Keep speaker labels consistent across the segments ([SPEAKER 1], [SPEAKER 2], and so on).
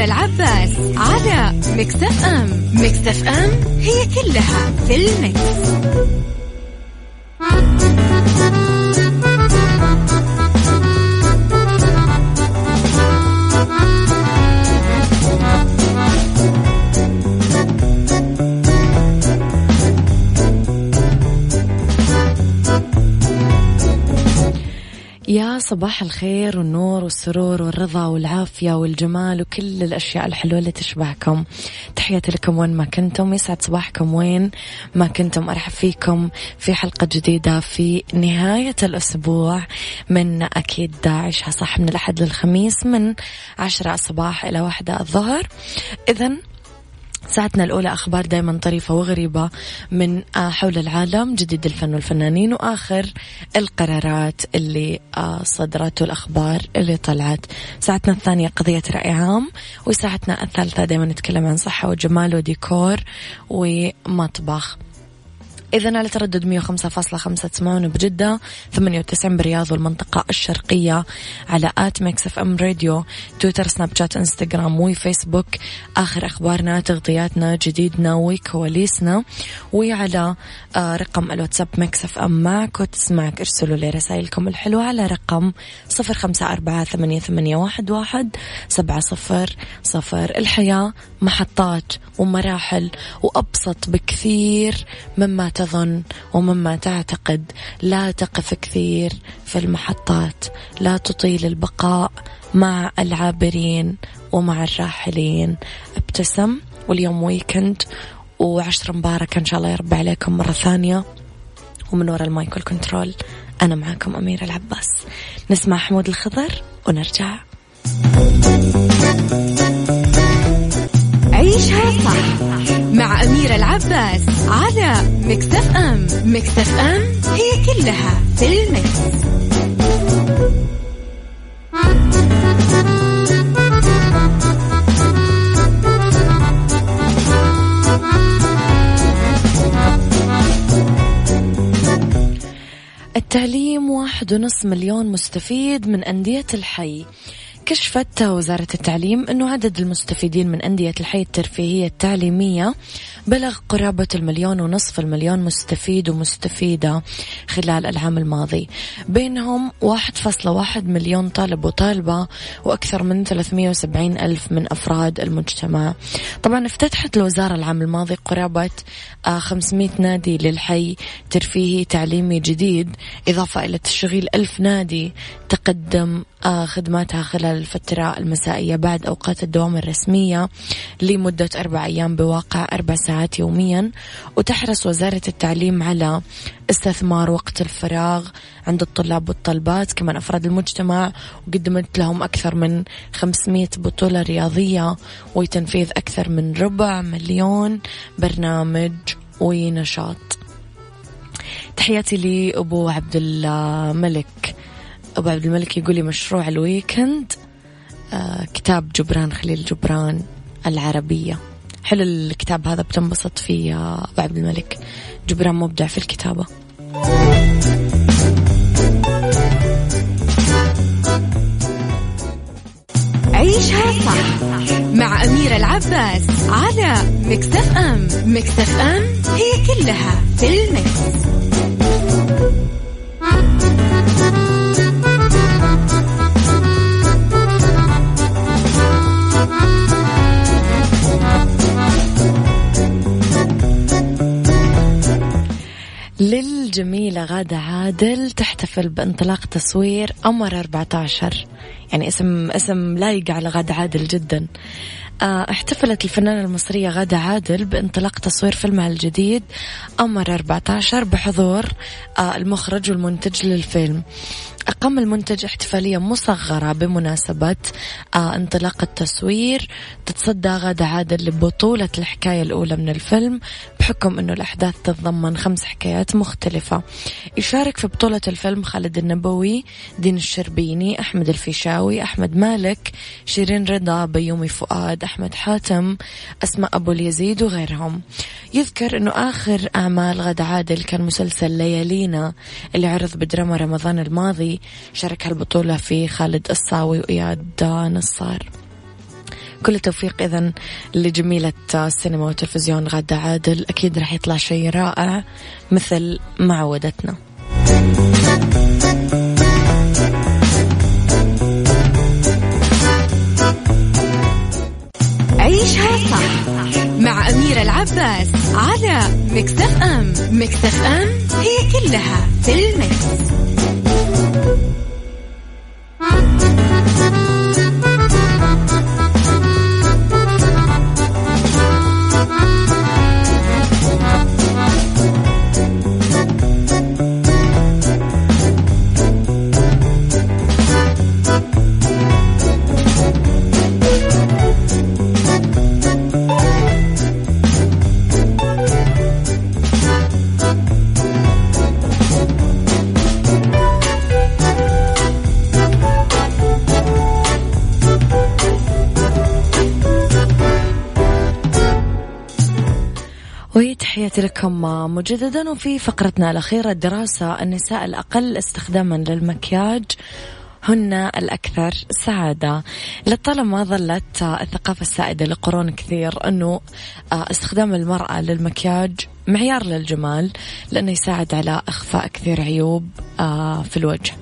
[SPEAKER 1] مع أميرة العباس على مكتف أم مكتف أم هي كلها في المكس.
[SPEAKER 2] صباح الخير والنور والسرور والرضا والعافية والجمال وكل الأشياء الحلوة اللي تشبهكم تحياتي لكم وين ما كنتم. يسعد صباحكم وين ما كنتم. أرحب فيكم في حلقة جديدة في نهاية الأسبوع من أكيد داعشها صح من الأحد للخميس من عشرة الصباح إلى واحدة الظهر. إذا ساعتنا الأولى أخبار دايما طريفة وغريبة من آه، حول العالم جديد الفن والفنانين وآخر القرارات اللي آه، صدرت والأخبار اللي طلعت. ساعتنا الثانية قضية رأي عام وساعتنا الثالثة دايما نتكلم عن صحة وجمال وديكور ومطبخ. إذا على تردد 105.5 تسمعون بجدة 98 برياض والمنطقة الشرقية على at Mix FM Radio تويتر سناب شات إنستغرام وفيسبوك آخر أخبارنا تغطياتنا جديدنا وكواليسنا وعلى آه، رقم الواتساب Mix FM معك وتسمعك ارسلوا لي رسائلكم الحلوة على رقم 054 سبعة صفر صفر. الحياة محطات ومراحل وأبسط بكثير مما تظن ومما تعتقد لا تقف كثير في المحطات لا تطيل البقاء مع العابرين ومع الراحلين. ابتسم واليوم weekend وعشرة مباركة إن شاء الله يا رب عليكم مرة ثانية. ومن وراء ال mic وال control أنا معكم أميرة العباس. نسمع حمود الخضر ونرجع.
[SPEAKER 1] عيشها صح. مع أميرة العباس على Mix FM Mix FM هي كلها في ال mix.
[SPEAKER 2] التعليم واحد ونص مليون مستفيد من أندية الحي كشفت وزارة التعليم أنه عدد المستفيدين من أندية الحي الترفيهية التعليمية بلغ قرابة المليون ونصف المليون مستفيد ومستفيدة خلال العام الماضي. بينهم 1.1 مليون طالب وطالبة وأكثر من 370 ألف من أفراد المجتمع. طبعا افتتحت الوزارة العام الماضي قرابة 500 آه، نادي للحي ترفيهي تعليمي جديد إضافة إلى تشغيل ألف نادي تقدم آه، خدماتها خلال الفترة المسائية بعد أوقات الدوام الرسمية لمدة أربع أيام بواقع أربع ساعات يوميا. وتحرص وزارة التعليم على استثمار وقت الفراغ عند الطلاب والطلبات. كمان أفراد المجتمع وقدمت لهم أكثر من 500 بطولة رياضية وتنفيذ أكثر من ربع مليون برنامج ونشاط. تحياتي لأبو عبد الملك. أبو عبد الملك يقول لي مشروع الويكند. كتاب جبران خليل جبران العربية. حلو الكتاب هذا بتنبسط فيه يا أبو عبد الملك. جبران مبدع في الكتابة.
[SPEAKER 1] عيشها صح مع أميرة العباس على مكتف أم مكتف أم هي كلها في المكس.
[SPEAKER 2] للجميلة غادة عادل تحتفل بانطلاق تصوير قمر 14 يعني اسم اسم لايق على غادة عادل جدا. آه، احتفلت الفنانة المصرية غادة عادل بانطلاق تصوير فيلمها الجديد قمر 14 بحضور آه، المخرج والمنتج للفيلم. أقام المنتج احتفالية مصغرة بمناسبة آه انطلاق التصوير. تتصدى غادة عادل لبطولة الحكاية الأولى من الفيلم بحكم أنه الأحداث تتضمن خمس حكايات مختلفة. يشارك في بطولة الفيلم خالد النبوي دين الشربيني أحمد الفيشاوي أحمد مالك شيرين رضا بيومي فؤاد أحمد حاتم أسماء أبو اليزيد وغيرهم. يذكر أنه آخر أعمال غادة عادل كان مسلسل ليالينا اللي عرض بدراما رمضان الماضي. شارك هالبطولة في خالد الصاوي وإياد نصار كل التوفيق إذا لجميلة السينما والتلفزيون غادة عادل. أكيد راح يطلع شيء رائع مثل ما عودتنا
[SPEAKER 1] عيشها صح مع أميرة العباس على مكتف أم. مكتف أم هي كلها في المكس. Thank you.
[SPEAKER 2] تحياتي لكم مجددا وفي فقرتنا الأخيرة الدراسة النساء الأقل استخداما للمكياج هن الأكثر سعادة. لطالما ظلت الثقافة السائدة لقرون كثير أنه استخدام المرأة للمكياج معيار للجمال لأنه يساعد على إخفاء كثير عيوب في الوجه.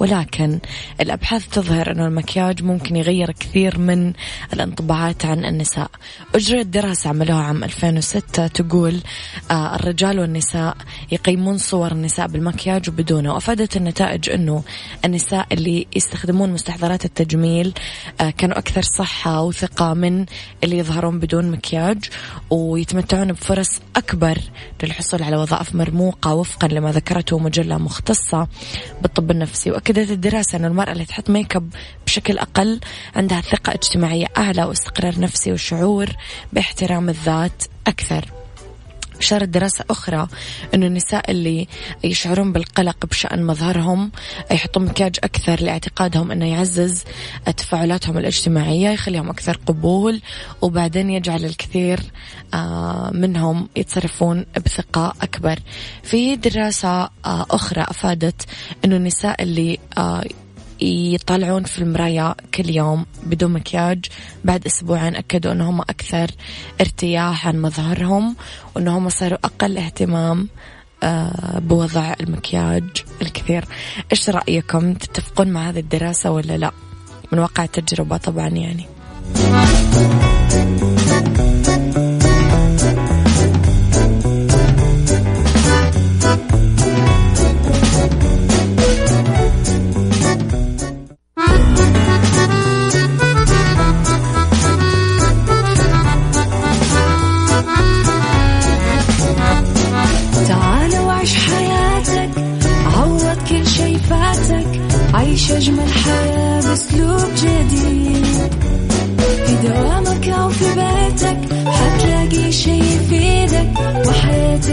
[SPEAKER 2] ولكن الأبحاث تظهر أن المكياج ممكن يغير كثير من الانطباعات عن النساء. أجريت دراسة عملوها عام 2006 تقول آه الرجال والنساء يقيمون صور النساء بالمكياج وبدونه وأفادت النتائج أنه النساء اللي يستخدمون مستحضرات التجميل آه كانوا أكثر صحة وثقة من اللي يظهرون بدون مكياج ويتمتعون بفرص أكبر للحصول على وظائف مرموقة وفقا لما ذكرته مجلة مختصة بالطب النفسي. أكدت الدراسة أن المرأة اللي تحط ميك أب بشكل أقل عندها ثقة اجتماعية أعلى واستقرار نفسي وشعور باحترام الذات أكثر. أشارت دراسة أخرى أنه النساء اللي يشعرون بالقلق بشأن مظهرهم يحطون مكياج أكثر لاعتقادهم أنه يعزز تفاعلاتهم الاجتماعية يخليهم أكثر قبول وبعدين يجعل الكثير آه، منهم يتصرفون بثقة أكبر. في دراسة آه، أخرى أفادت أنه النساء اللي آه، يطالعون في المراية كل يوم بدون مكياج. بعد أسبوعين أكدوا أنهم أكثر ارتياح عن مظهرهم وأنهم صاروا أقل اهتمام آه، بوضع المكياج الكثير. إيش رأيكم؟ تتفقون مع هذه الدراسة ولا لا؟ من واقع التجربة طبعا يعني.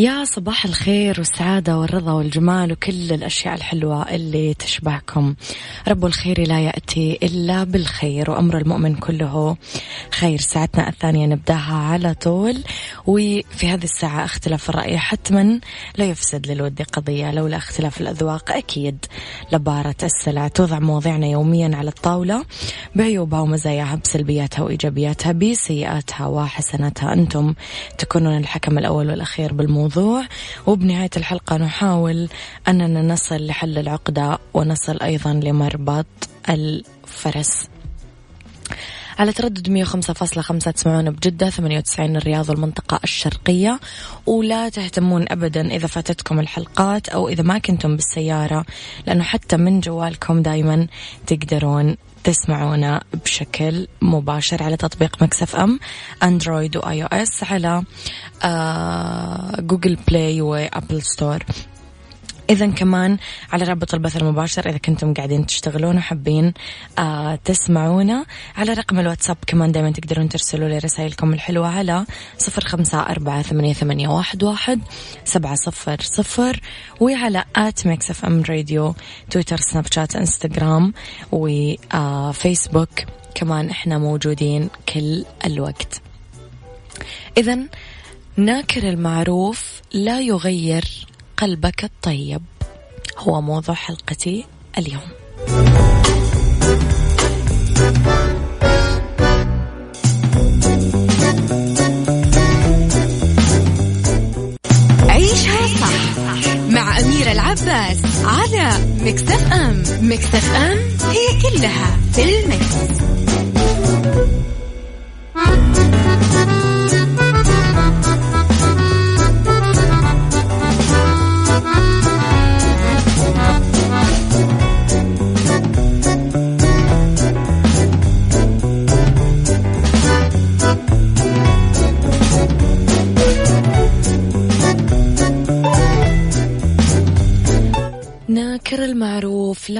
[SPEAKER 2] يا صباح الخير والسعادة والرضا والجمال وكل الأشياء الحلوة اللي تشبهكم. رب الخير لا يأتي إلا بالخير وأمر المؤمن كله خير. ساعتنا الثانية نبدأها على طول. وفي هذه الساعة اختلاف الرأي حتما لا يفسد للود قضية لولا اختلاف الأذواق أكيد. لبارة السلع توضع مواضيعنا يوميا على الطاولة بعيوبها ومزاياها بسلبياتها وإيجابياتها بسيئاتها وحسناتها. أنتم تكونون الحكم الأول والأخير بالموضوع. وبنهاية الحلقة نحاول أننا نصل لحل العقدة ونصل أيضا لمربط الفرس. على تردد 105.5 تسمعون بجدة 98 الرياض والمنطقة الشرقية. ولا تهتمون أبدا إذا فاتتكم الحلقات أو إذا ما كنتم بالسيارة لأنه حتى من جوالكم دايما تقدرون تسمعونا بشكل مباشر على تطبيق Mix FM Android و iOS على Google Play و App Store إذا كمان على رابط البث المباشر إذا كنتم قاعدين تشتغلون وحابين آه تسمعونا على رقم الواتساب كمان دائما تقدرون ترسلوا لي رسائلكم الحلوة. على صفر خمسة أربعة ثمانية, ثمانية واحد, واحد سبعة صفر صفر وعلى at Mix FM Radio تويتر سناب شات إنستغرام وفيسبوك كمان إحنا موجودين كل الوقت. إذا ناكر المعروف لا يغير قلبك الطيب. هو موضوع حلقتي اليوم.
[SPEAKER 1] عيشها صح مع أميرة العباس على مكتف أم. مكتف أم هي كلها في المكس.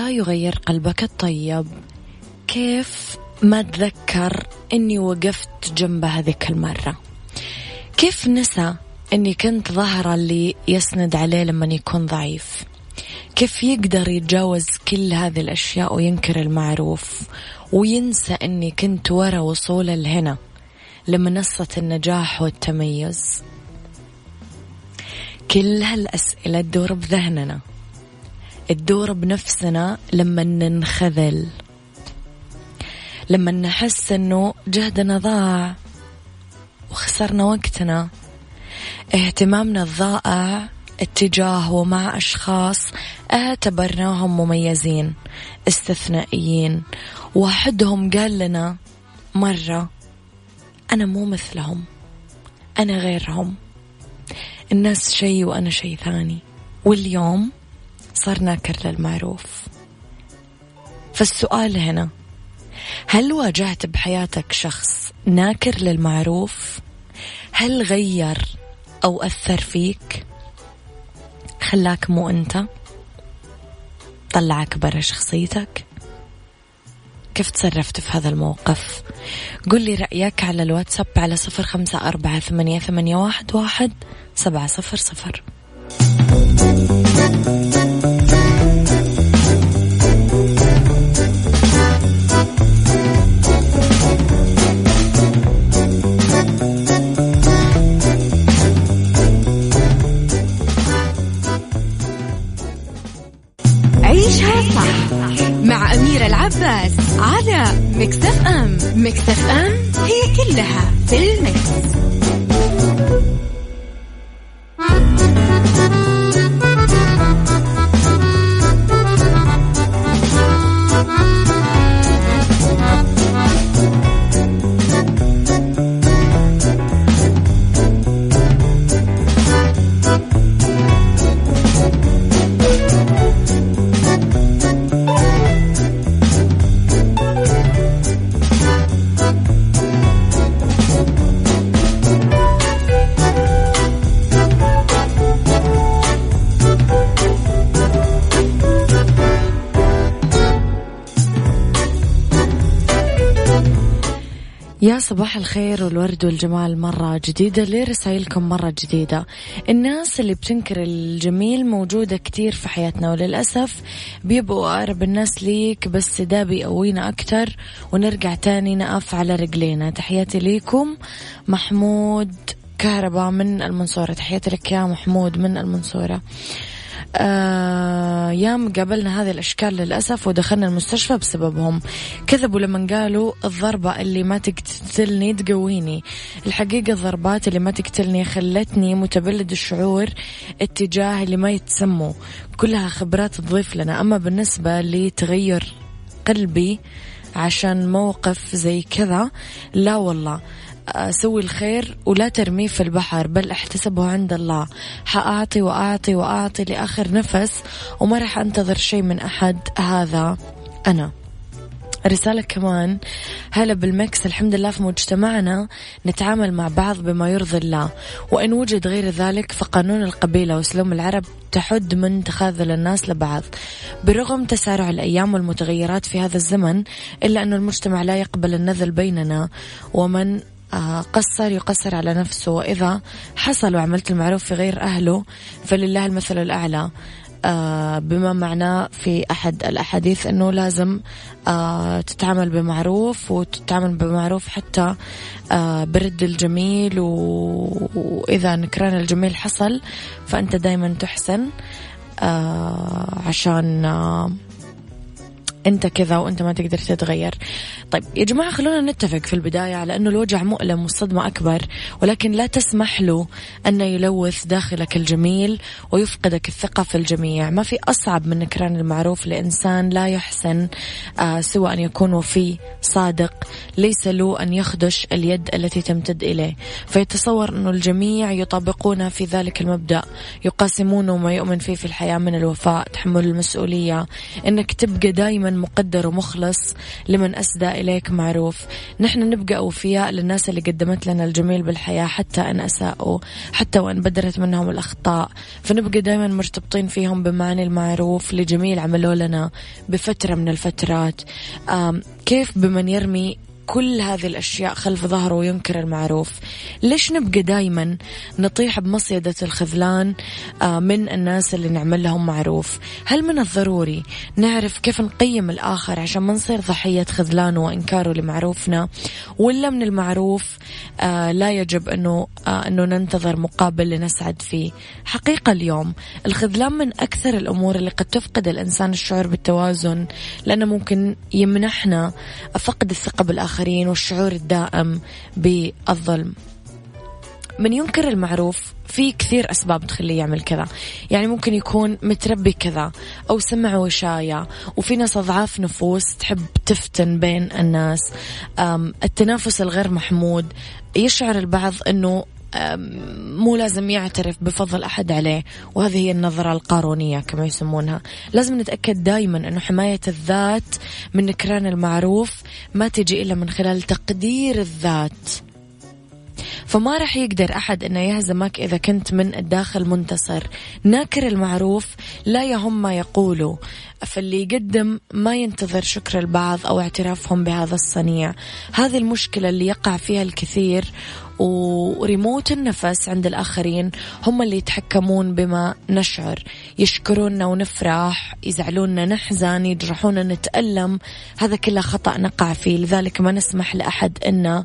[SPEAKER 2] لا يغير قلبك الطيب. كيف ما تذكر إني وقفت جنبه هذيك المرة؟ كيف نسى إني كنت ظهره اللي يسند عليه لما يكون ضعيف؟ كيف يقدر يتجاوز كل هذه الأشياء وينكر المعروف وينسى إني كنت ورا وصوله لهنا لمنصة النجاح والتميز؟ كل هالأسئلة تدور بذهننا. تدور بنفسنا لما ننخذل. لما نحس إنه جهدنا ضاع وخسرنا وقتنا. اهتمامنا الضائع اتجاه ومع أشخاص اعتبرناهم مميزين استثنائيين. واحدهم قال لنا مرة أنا مو مثلهم أنا غيرهم. الناس شيء وأنا شيء ثاني. واليوم صار ناكر للمعروف فالسؤال هنا هل واجهت بحياتك شخص ناكر للمعروف؟ هل غير أو أثر فيك؟ خلاك مو أنت؟ طلعك برا شخصيتك؟ كيف تصرفت في هذا الموقف؟ قل لي رأيك على الواتساب على صفر خمسة أربعة ثمانية, ثمانية واحد, واحد سبعة صفر صفر. يا صباح الخير والورد والجمال مرة جديدة ليه رسائلكم مرة جديدة. الناس اللي بتنكر الجميل موجودة كتير في حياتنا وللأسف بيبقوا أقرب الناس ليك بس ده بيقوينا أكتر. ونرجع تاني نقف على رجلينا. تحياتي ليكم محمود كهرباء من المنصورة. تحياتي لك يا محمود من المنصورة. آه يام قابلنا هذه الأشكال للأسف ودخلنا المستشفى بسببهم. كذبوا لما قالوا الضربة اللي ما تقتلني تقويني. الحقيقة الضربات اللي ما تقتلني خلتني متبلد الشعور اتجاه اللي ما يتسموا كلها خبرات تضيف لنا. أما بالنسبة لتغير قلبي عشان موقف زي كذا لا والله. سوي الخير ولا ترميه في البحر بل أحتسبه عند الله. حأعطي وأعطي وأعطي لآخر نفس وما راح أنتظر شيء من أحد. هذا أنا. رسالة كمان. هلا بالمكس الحمد لله في مجتمعنا نتعامل مع بعض بما يرضي الله. وإن وجد غير ذلك فقانون القبيلة وسلوم العرب تحد من تخاذل الناس لبعض. برغم تسارع الأيام والمتغيرات في هذا الزمن إلا أن المجتمع لا يقبل النذل بيننا. ومن قصر يقصر على نفسه. وإذا حصل وعملت المعروف في غير أهله فلله المثل الأعلى. آه، بما معناه في أحد الأحاديث أنه لازم آه، تتعامل بمعروف وتتعامل بمعروف حتى برد الجميل. وإذا نكران الجميل حصل فأنت دايما تحسن عشان انت كذا وانت ما تقدر تتغير. طيب يا جماعة خلونا نتفق في البداية على أنه الوجع مؤلم والصدمة أكبر ولكن لا تسمح له أنه يلوث داخلك الجميل ويفقدك الثقة في الجميع. ما في أصعب من نكران المعروف لإنسان لا يحسن آه سوى أن يكون وفي صادق ليس له أن يخدش اليد التي تمتد إليه. فيتصور أنه الجميع يطابقون في ذلك المبدأ يقاسمون ما يؤمن فيه في الحياة من الوفاء تحمل المسؤولية أنك تبقى دائما مقدر ومخلص لمن أسدى إليك معروف. نحن نبقى أوفياء للناس اللي قدمت لنا الجميل بالحياة حتى أن أساءوا حتى وأن بدرت منهم الأخطاء. فنبقى دائما مرتبطين فيهم بمعنى المعروف لجميل عملوا لنا بفترة من الفترات. كيف بمن يرمي كل هذه الأشياء خلف ظهره وينكر المعروف. ليش نبقى دايما نطيح بمصيدة الخذلان آه، من الناس اللي نعمل لهم معروف؟ هل من الضروري نعرف كيف نقيم الآخر عشان ما نصير ضحية خذلانه وإنكاره لمعروفنا؟ ولا من المعروف آه، لا يجب أنه آه، أنه ننتظر مقابل لنسعد فيه؟ حقيقة اليوم الخذلان من أكثر الأمور اللي قد تفقد الإنسان الشعور بالتوازن لأنه ممكن يمنحنا فقد الثقة بالآخر الآخرين والشعور الدائم بالظلم. من ينكر المعروف في كثير أسباب تخليه يعمل كذا. يعني ممكن يكون متربي كذا أو سمع وشاية وفي ناس أضعاف نفوس تحب تفتن بين الناس. التنافس الغير محمود. يشعر البعض أنه مو لازم يعترف بفضل أحد عليه. وهذه هي النظرة القارونية كما يسمونها. لازم نتأكد دائما أنه حماية الذات من نكران المعروف ما تجي إلا من خلال تقدير الذات. فما راح يقدر أحد أنه يهزمك إذا كنت من الداخل منتصر. ناكر المعروف لا يهم ما يقوله فاللي يقدم ما ينتظر شكر البعض أو اعترافهم بهذا الصنيع. هذه المشكلة اللي يقع فيها الكثير وريموت النفس عند الآخرين هم اللي يتحكمون بما نشعر. يشكرونا ونفرح يزعلونا نحزن يجرحونا نتألم. هذا كله خطأ نقع فيه لذلك ما نسمح لأحد أنه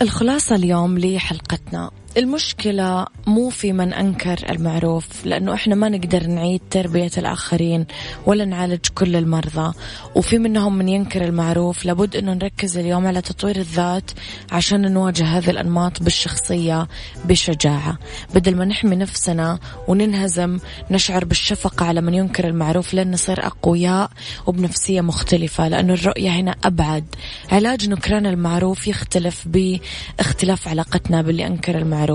[SPEAKER 2] الخلاصة اليوم لحلقتنا. المشكلة مو في من أنكر المعروف لأنه إحنا ما نقدر نعيد تربية الآخرين ولا نعالج كل المرضى. وفي منهم من ينكر المعروف لابد أنه نركز اليوم على تطوير الذات عشان نواجه هذه الأنماط بالشخصية بشجاعة. بدل ما نحمي نفسنا وننهزم نشعر بالشفقة على من ينكر المعروف لن نصير أقوياء وبنفسية مختلفة. لأنه الرؤية هنا أبعد. علاج نكران المعروف يختلف باختلاف علاقتنا باللي أنكر المعروف.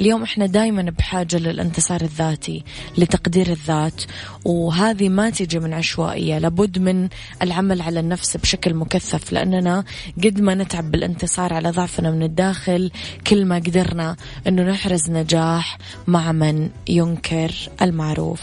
[SPEAKER 2] اليوم إحنا دائما بحاجة للانتصار الذاتي لتقدير الذات وهذه ما تيجي من عشوائية. لابد من العمل على النفس بشكل مكثف لأننا قد ما نتعب بالانتصار على ضعفنا من الداخل كل ما قدرنا أنه نحرز نجاح مع من ينكر المعروف.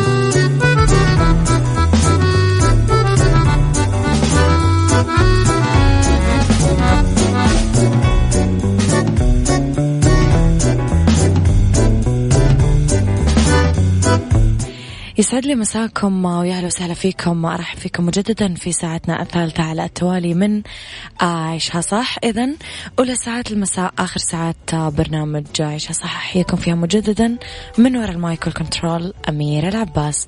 [SPEAKER 2] يسعد لي مساكم ويا أهلا وسهلا فيكم أرحب فيكم مجددا في ساعتنا الثالثة على التوالي من عيشها صح. اذا أولى ساعات المساء آخر ساعات برنامج عيشها صح. أحييكم فيها مجددا من وراء ال mic وال control أميرة العباس.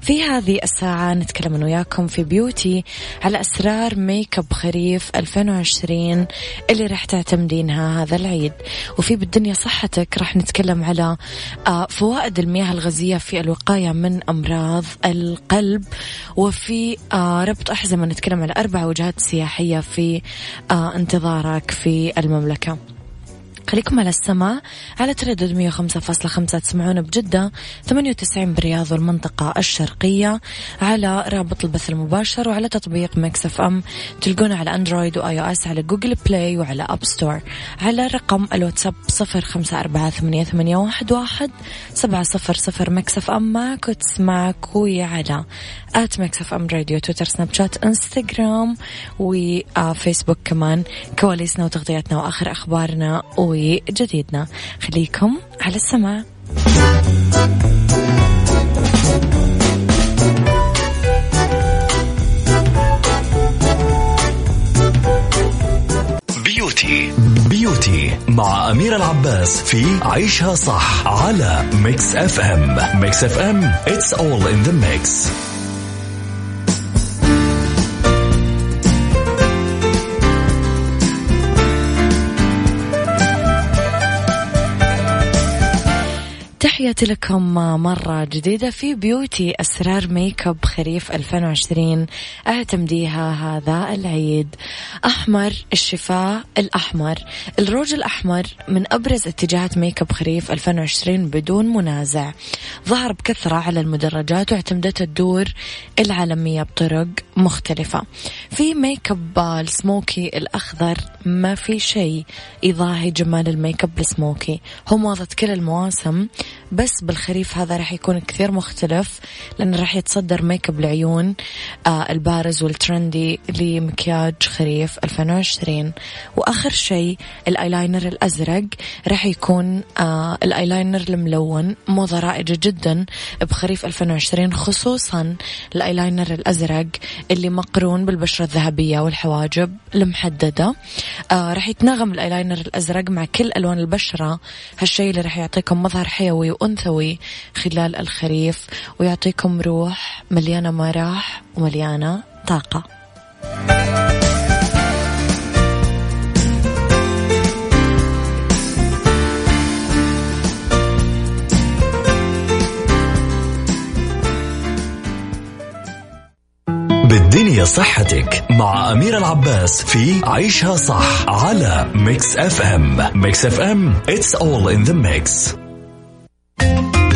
[SPEAKER 2] في هذه الساعة نتكلم أنا وياكم في beauty على أسرار ميك اب خريف 2020 اللي راح تعتمدينها هذا العيد. وفي بالدنيا صحتك راح نتكلم على آه، فوائد المياه الغازية في الوقاية من أمراض القلب وفي آه، ربط أحزمة نتكلم على أربع وجهات سياحية في آه، انتظارك في المملكة. خليكم على السماع على تردد 105.5 تسمعونا بجدة 98 برياض والمنطقة الشرقية على رابط البث المباشر وعلى تطبيق Mix FM تلقونا على Android و iOS على Google Play وعلى App Store. على رقم الواتساب 0548811700 Mix FM معك وتسمعك ويا على. ات Mix FM راديو تويتر سناب شات انستغرام وفيسبوك كمان. كواليسنا وتغطياتنا وآخر أخبارنا وجديدنا. خليكم على السماع.
[SPEAKER 3] بيوتي بيوتي مع أمير العباس في عيشها صح على Mix FM Mix FM it's all in the mix.
[SPEAKER 2] تحياتي لكم مرة جديدة في beauty أسرار ميك أب خريف 2020 اعتمديها هذا العيد. أحمر الشفاء الأحمر. الروج الأحمر من أبرز اتجاهات ميك أب خريف 2020 بدون منازع. ظهر بكثرة على المدرجات واعتمدت الدور العالمية بطرق مختلفة. في makeup ال smoky الأخضر ما في شيء يضاهي جمال ال makeup ال smoky. هو موضة كل المواسم بس بالخريف هذا راح يكون كثير مختلف لأنه راح يتصدر ميك اب العيون البارز وال trendy لمكياج خريف 2020 وآخر شيء الأيلاينر الأزرق راح يكون آه الأيلاينر الملون موضة رائجة جدا بخريف 2020 خصوصا الأيلاينر الأزرق اللي مقرون بالبشرة الذهبية والحواجب المحددة. آه راح يتناغم الأيلاينر الأزرق مع كل ألوان البشرة. هالشيء اللي راح يعطيكم مظهر حيوي ذكوي وأنثوي خلال الخريف ويعطيكم روح مليانة مراح ومليانة طاقة.
[SPEAKER 3] بالدنيا صحتك مع أمير العباس في عيشها صح على Mix FM Mix FM it's all in the mix.
[SPEAKER 2] إذا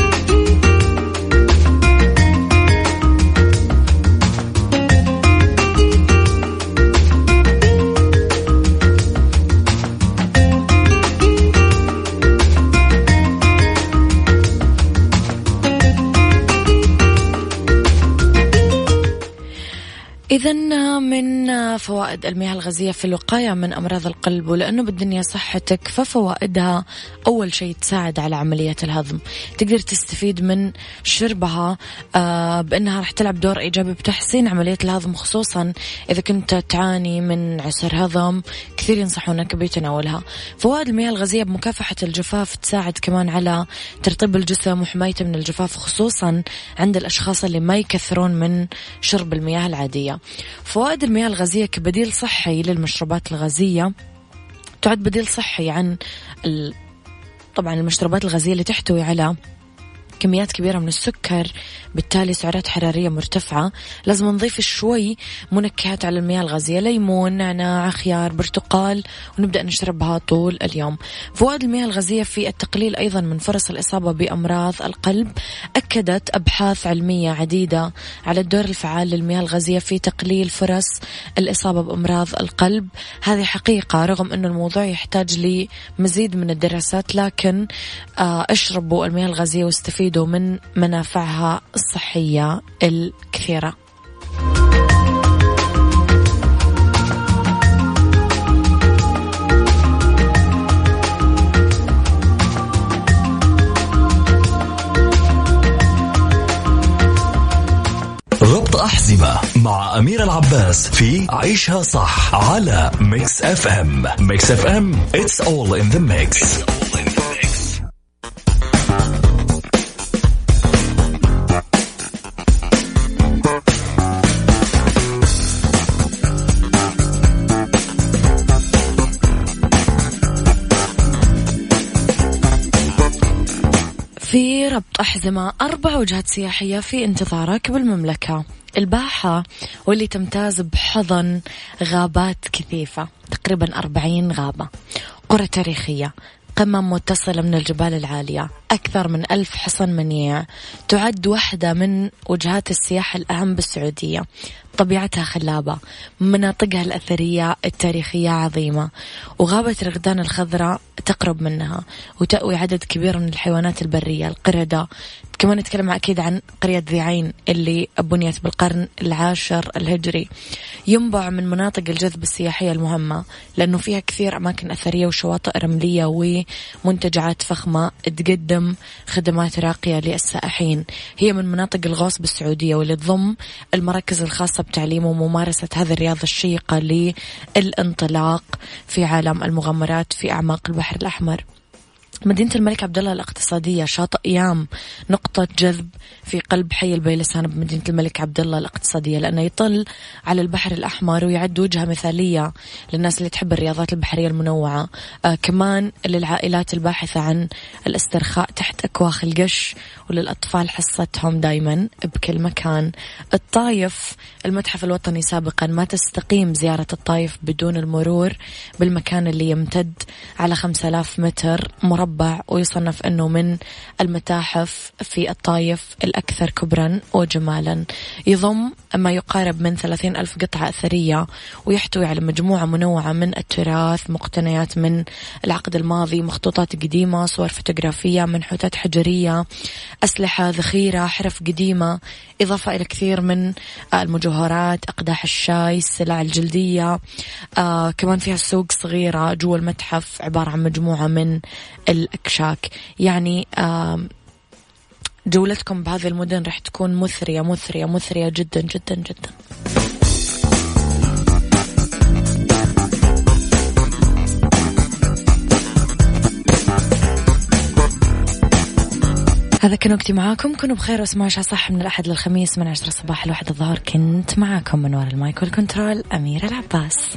[SPEAKER 2] فوائد المياه الغازية في الوقاية من أمراض القلب ولأنه بالدنيا صحتك ففوائدها أول شيء تساعد على عملية الهضم. تقدر تستفيد من شربها آه، بأنها راح تلعب دور إيجابي بتحسين عملية الهضم خصوصا إذا كنت تعاني من عسر هضم كثير ينصحونك بتناولها. فوائد المياه الغازية بمكافحة الجفاف تساعد كمان على ترطيب الجسم وحمايته من الجفاف خصوصا عند الأشخاص اللي ما يكثرون من شرب المياه العادية. فوائد المياه الغازية كبديل صحي للمشروبات الغازية. تعد بديل صحي عن طبعا المشروبات الغازية اللي تحتوي على كميات كبيرة من السكر بالتالي سعرات حرارية مرتفعة. لازم نضيف شوي منكهات على المياه الغازية ليمون نعناع خيار برتقال ونبدأ نشربها طول اليوم. فوائد المياه الغازية في التقليل أيضا من فرص الإصابة بأمراض القلب. أكدت أبحاث علمية عديدة على الدور الفعال للمياه الغازية في تقليل فرص الإصابة بأمراض القلب. هذه حقيقة رغم أن الموضوع يحتاج لمزيد من الدراسات لكن آه، أشربوا المياه الغازية واستفيدوا من منافعها الصحية الكثيرة
[SPEAKER 3] ربط أحزمة مع أمير العباس في عيشها صح على Mix FM Mix FM it's all in the mix, It's all in the mix.
[SPEAKER 2] في ربط أحزمة أربع وجهات سياحية في انتظارك بالمملكة. الباحة واللي تمتاز بحضن غابات كثيفة تقريبا أربعين غابة. قرى تاريخية قمم متصلة من الجبال العالية. أكثر من ألف حصن منيع. تعد واحدة من وجهات السياحة الأهم بالسعودية. طبيعتها خلابة. مناطقها الأثرية التاريخية عظيمة. وغابة رغدان الخضراء تقرب منها وتأوي عدد كبير من الحيوانات البرية القردة. كمان نتكلم أكيد عن قرية ذي عين اللي بنيت بالقرن العاشر الهجري. ينبع من مناطق الجذب السياحية المهمة لأنه فيها كثير أماكن أثرية وشواطئ رملية ومنتجعات فخمة تقدم خدمات راقية للسائحين. هي من مناطق الغوص بالسعودية واللي تضم المراكز الخاصة بتعليم وممارسة هذه الرياضة الشيقة للانطلاق في عالم المغامرات في أعماق البحر الأحمر. مدينة الملك عبدالله الاقتصادية شاطئ يام نقطة جذب في قلب حي البيلسان بمدينة الملك عبدالله الاقتصادية لأنه يطل على البحر الأحمر ويعد وجهة مثالية للناس اللي تحب الرياضات البحرية المنوعة. آه كمان للعائلات الباحثة عن الاسترخاء تحت أكواخ القش وللأطفال حصتهم دايما بكل مكان. الطايف المتحف الوطني سابقا ما تستقيم زيارة الطايف بدون المرور بالمكان اللي يمتد على 5000 متر مربع ويصنف أنه من المتاحف في الطايف الأكثر كبرا وجمالا. يضم ما يقارب من 30 ألف قطعة أثرية ويحتوي على مجموعة منوعة من التراث مقتنيات من العقد الماضي مخطوطات قديمة صور فوتوغرافية منحوتات حجرية أسلحة ذخيرة حرف قديمة إضافة إلى كثير من المجوهرات أقداح الشاي السلع الجلدية آه كمان فيها سوق صغيرة جوا المتحف عبارة عن مجموعة من الأكشاك. يعني آه جولتكم بهذه المدن راح تكون مثرية مثرية مثرية جدا جدا جدا. هذا كان وقتي معاكم. كونوا بخير واسمعوا صح من الأحد للخميس من عشرة صباح لواحد الظهر. كنت معاكم من وراء المايك والكنترول أميرة العباس.